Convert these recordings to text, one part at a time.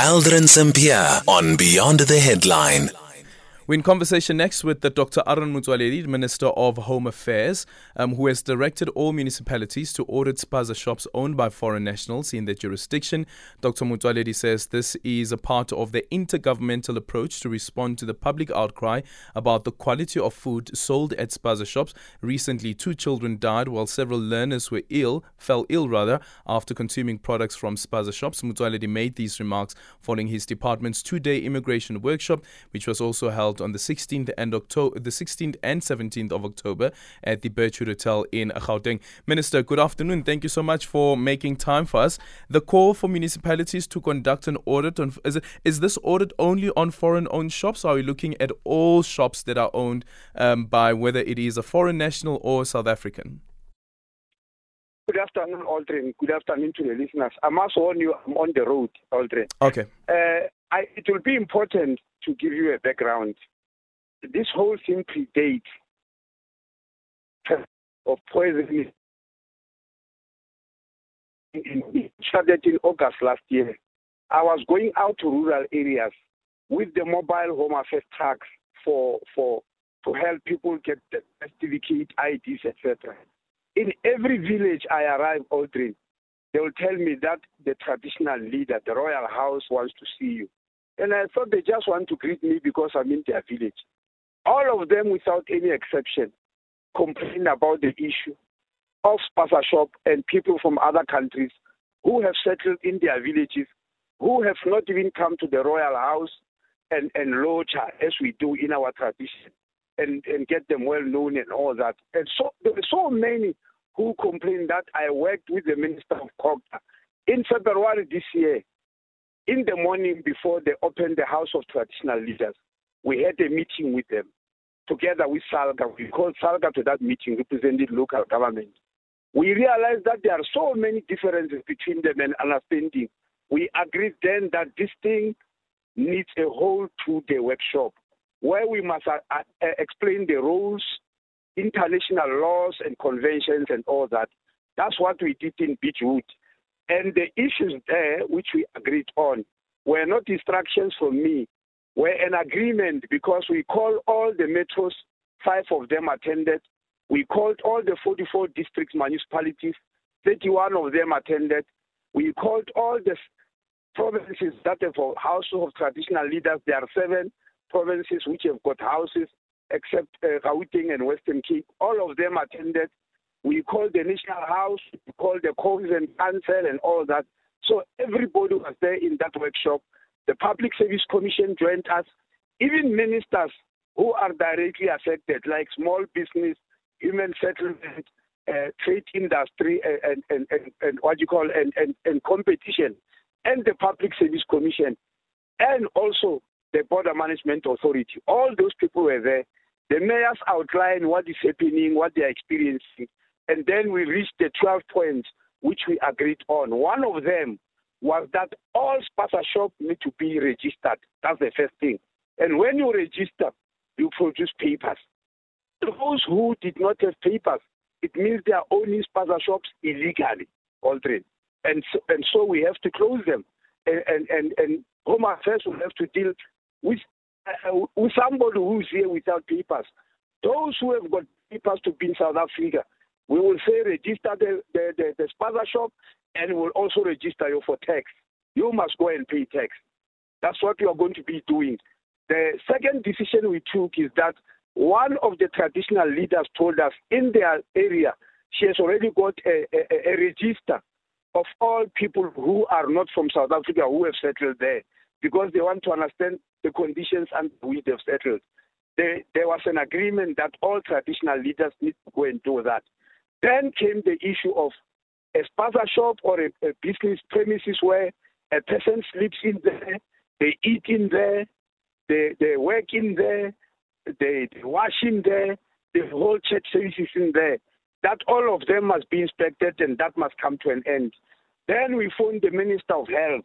Aldrin Sampear on Beyond the Headline. We're in conversation next with the Dr. Aaron Motsoaledi, Minister of Home Affairs, um, who has directed all municipalities to audit spaza shops owned by foreign nationals in their jurisdiction. Dr. Motsoaledi says this is a part of the intergovernmental approach to respond to the public outcry about the quality of food sold at spaza shops. Recently, two children died while several learners were ill, fell ill rather, after consuming products from spaza shops. Motsoaledi made these remarks following his department's two-day immigration workshop, which was also held on the 16th and October, the 16th and 17th of October at the Birchwood Hotel in Gauteng. Minister, good afternoon. Thank you so much for making time for us. The call for municipalities to conduct an audit on is, it, is this audit only on foreign-owned shops? Are we looking at all shops that are owned um, by whether it is a foreign national or South African? Good afternoon, Aldrin. Good afternoon to the listeners. I must warn you, I'm on the road, Aldrin. Okay. Uh, I, it will be important to give you a background. This whole thing predates of poisoning. It started in August last year. I was going out to rural areas with the mobile home affairs trucks for for to help people get the certificate, IDs, etc. In every village I arrive, Aldrin, they will tell me that the traditional leader, the royal house, wants to see you. And I thought they just want to greet me because I'm in their village. All of them, without any exception, complain about the issue of spaza shop and people from other countries who have settled in their villages, who have not even come to the royal house and, and lodge as we do in our tradition and, and get them well known and all that. And so there were so many who complained that I worked with the Minister of COGTA. In February this year, in the morning before they opened the House of Traditional Leaders, we had a meeting with them together with SALGA. We called SALGA to that meeting, representing local government. We realized that there are so many differences between them and understanding. We agreed then that this thing needs a whole two-day workshop where we must uh, uh, explain the rules, international laws and conventions and all that. That's what we did in Birchwood. And the issues there, which we agreed on, were not instructions from me, were an agreement because we called all the metros, five of them attended. We called all the 44 district municipalities, 31 of them attended. We called all the provinces that have houses of traditional leaders. There are seven provinces which have got houses, except uh, Gauteng and Western Cape. All of them attended. We called the National House, we called the and Council and all that. So everybody was there in that workshop. The Public Service Commission joined us. Even ministers who are directly affected, like small business, human settlement, uh, trade industry, and, and, and, and, what you call and, and, and competition, and the Public Service Commission, and also the Border Management Authority. All those people were there. The mayors outlined what is happening, what they are experiencing, and then we reached the 12 points which we agreed on. One of them was that all spaza shops need to be registered. That's the first thing. And when you register, you produce papers. Those who did not have papers, it means they are owning spaza shops illegally, Aldrin. And so, and so we have to close them. And, and, and, and Home Affairs will have to deal with, uh, with somebody who's here without papers. Those who have got papers to be in South Africa, we will say register the, the, the, the shop and we'll also register you for tax. You must go and pay tax. That's what we are going to be doing. The second decision we took is that one of the traditional leaders told us in their area, she has already got a, a, a register of all people who are not from South Africa who have settled there because they want to understand the conditions under which they've settled. There was an agreement that all traditional leaders need to go and do that. Then came the issue of a spaza shop or a, a business premises where a person sleeps in there, they eat in there, they, they work in there, they, they wash in there, the whole church services in there. That all of them must be inspected and that must come to an end. Then we phoned the Minister of Health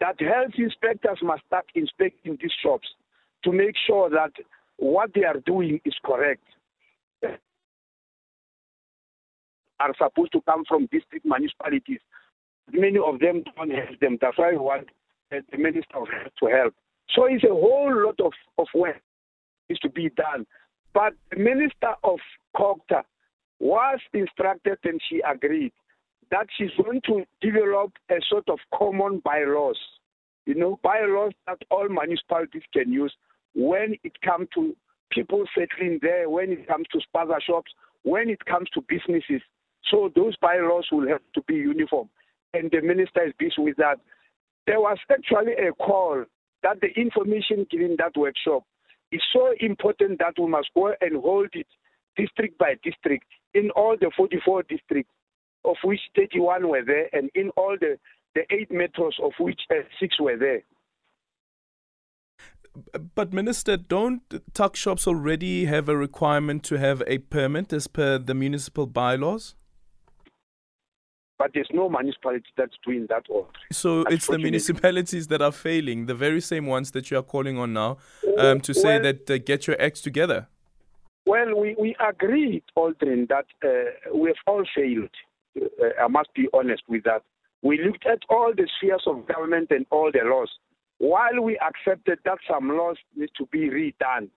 that health inspectors must start inspecting these shops to make sure that what they are doing is correct are supposed to come from district municipalities. Many of them don't have them. That's why we want the Minister of Health to help. So it's a whole lot of, of work is to be done. But the Minister of COGTA was instructed and she agreed that she's going to develop a sort of common bylaws, you know, bylaws that all municipalities can use when it comes to people settling there, when it comes to spaza shops, when it comes to businesses. So those bylaws will have to be uniform. And the minister is busy with that. There was actually a call that the information given that workshop is so important that we must go and hold it district by district in all the 44 districts, of which 31 were there, and in all the, the eight metros, of which uh, six were there. But, Minister, don't tuck shops already have a requirement to have a permit as per the municipal bylaws? But there's no municipality that's doing that. Or so it's the municipalities that are failing, the very same ones that you are calling on now, um, to say well, that uh, get your acts together. Well, we, we agreed, Aldrin, that uh, we have all failed. Uh, I must be honest with that. We looked at all the spheres of government and all the laws. While we accepted that some laws need to be redone,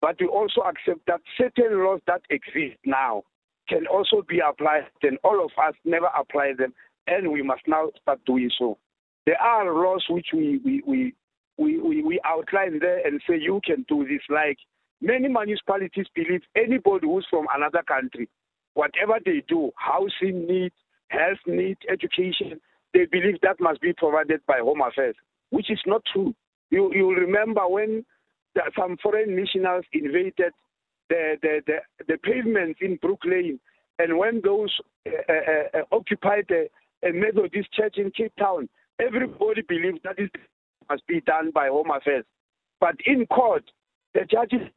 but we also accept that certain laws that exist now can also be applied, and all of us never apply them, and we must now start doing so. There are laws which we, we, we, we, we, we outline there and say you can do this, like Many municipalities believe anybody who's from another country, whatever they do, housing needs, health needs, education, they believe that must be provided by Home Affairs, which is not true. You you remember when some foreign nationals invaded the, the, the, the pavements in Brooklyn, and when those uh, uh, uh, occupied a, a Methodist church in Cape Town, everybody believed that it must be done by Home Affairs. But in court, the judges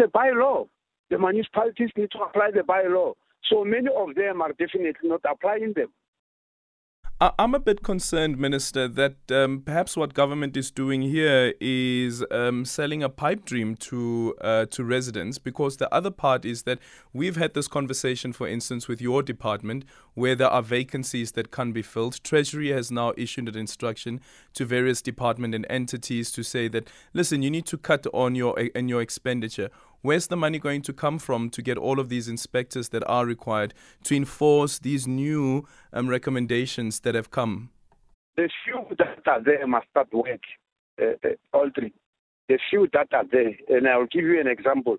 the bylaw. The municipalities need to apply the bylaw. So many of them are definitely not applying them. I'm a bit concerned, Minister, that um, perhaps what government is doing here is um, selling a pipe dream to uh, to residents. Because the other part is that we've had this conversation, for instance, with your department, where there are vacancies that can be filled. Treasury has now issued an instruction to various department and entities to say that, listen, you need to cut on your in your expenditure. Where's the money going to come from to get all of these inspectors that are required to enforce these new um, recommendations that have come? The few that are there must start work, uh, uh, all three. The few that are there, and I'll give you an example.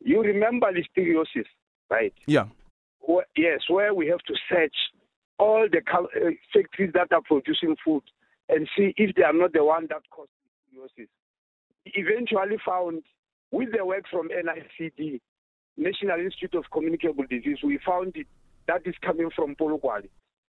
You remember listeriosis, right? Yeah. Yes, where we have to search all the uh, factories that are producing food and see if they are not the one that caused listeriosis. Eventually found with the work from NICD, National Institute of Communicable Disease, we found it that is coming from Polokwane.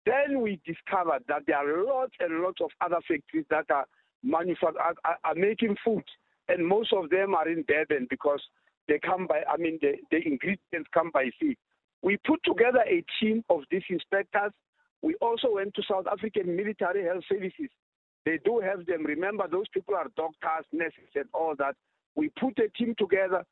Then we discovered that there are lots and lots of other factories that are manufact- are, are, making food, and most of them are in Durban because they come by. I mean, the, the ingredients come by sea. We put together a team of these inspectors. We also went to South African Military Health Services. They do have them. Remember, those people are doctors, nurses, and all that. We put a team together.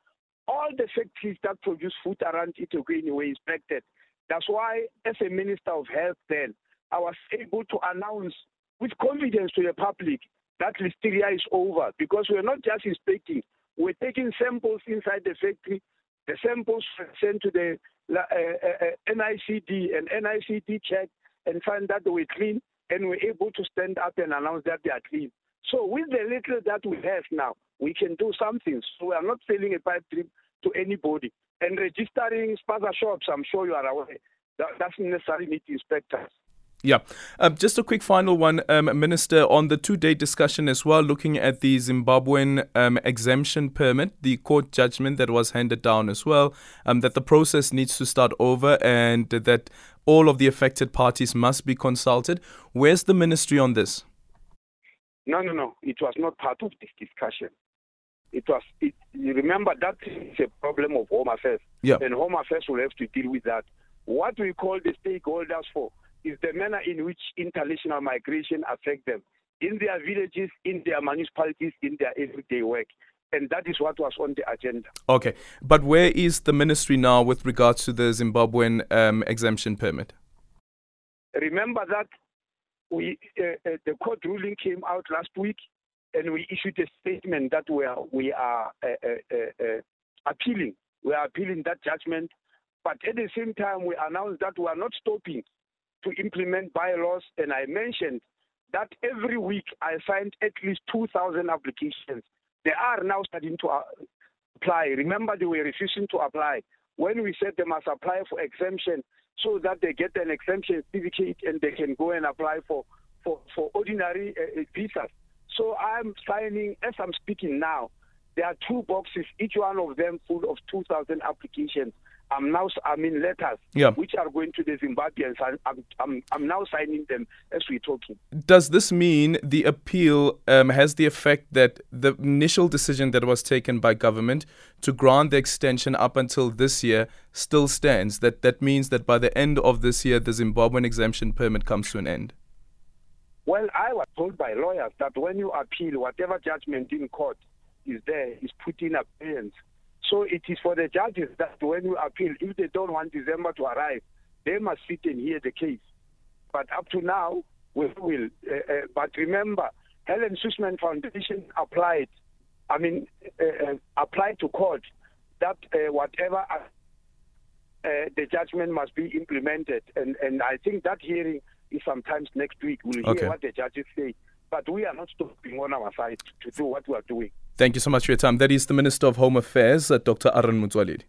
All the factories that produce food around eThekwini were inspected. That's why, as a Minister of Health then, I was able to announce with confidence to the public that listeria is over because we're not just inspecting, we're taking samples inside the factory. The samples sent to the uh, uh, uh NICD and NICD checked and found that they were clean and we're able to stand up and announce that they are clean. So with the little that we have now, we can do something. So we are not selling a pipe dream to anybody. And registering spaza shops, I'm sure you are aware, that doesn't necessarily need inspectors. Yeah. Um, just a quick final one, um, Minister, on the two day discussion as well, looking at the Zimbabwean um, exemption permit, the court judgment that was handed down as well, um, that the process needs to start over and that all of the affected parties must be consulted. Where's the ministry on this? No, no, no. It was not part of this discussion. It was. It, you remember that is a problem of Home Affairs, yeah. and Home Affairs will have to deal with that. What we call the stakeholders for is the manner in which international migration affect them in their villages, in their municipalities, in their everyday work. And that is what was on the agenda. Okay. But where is the ministry now with regards to the Zimbabwean um, exemption permit? Remember that we uh, uh, the court ruling came out last week, and we issued a statement that we are we are uh, uh, uh, appealing. We are appealing that judgment, but at the same time, we announced that we are not stopping to implement bylaws. And I mentioned that every week I find at least 2,000 applications. They are now starting to apply. Remember, they were refusing to apply. When we said they must apply for exemption so that they get an exemption certificate and they can go and apply for, for, for ordinary uh visas. So I'm signing, as I'm speaking now, there are two boxes, each one of them full of 2,000 applications. I'm now, I mean, letters yeah. which are going to the Zimbabweans. I'm, I'm, I'm now signing them as we're talking. Does this mean the appeal um, has the effect that the initial decision that was taken by government to grant the extension up until this year still stands? That that means that by the end of this year, the Zimbabwean exemption permit comes to an end. Well, I was told by lawyers that when you appeal, whatever judgment in court is there is put in abeyance so it is for the judges that when you appeal, if they don't want December to arrive, they must sit and hear the case. But up to now, we will. Uh, uh, but remember, Helen Suzman Foundation applied, I mean, uh, uh applied to court that uh, whatever uh, the judgment must be implemented. And, and I think that hearing sometimes next week. We'll hear what the judges say. But we are not stopping on our side to do what we are doing. Thank you so much for your time. That is the Minister of Home Affairs, uh, Dr. Aaron Motsoaledi.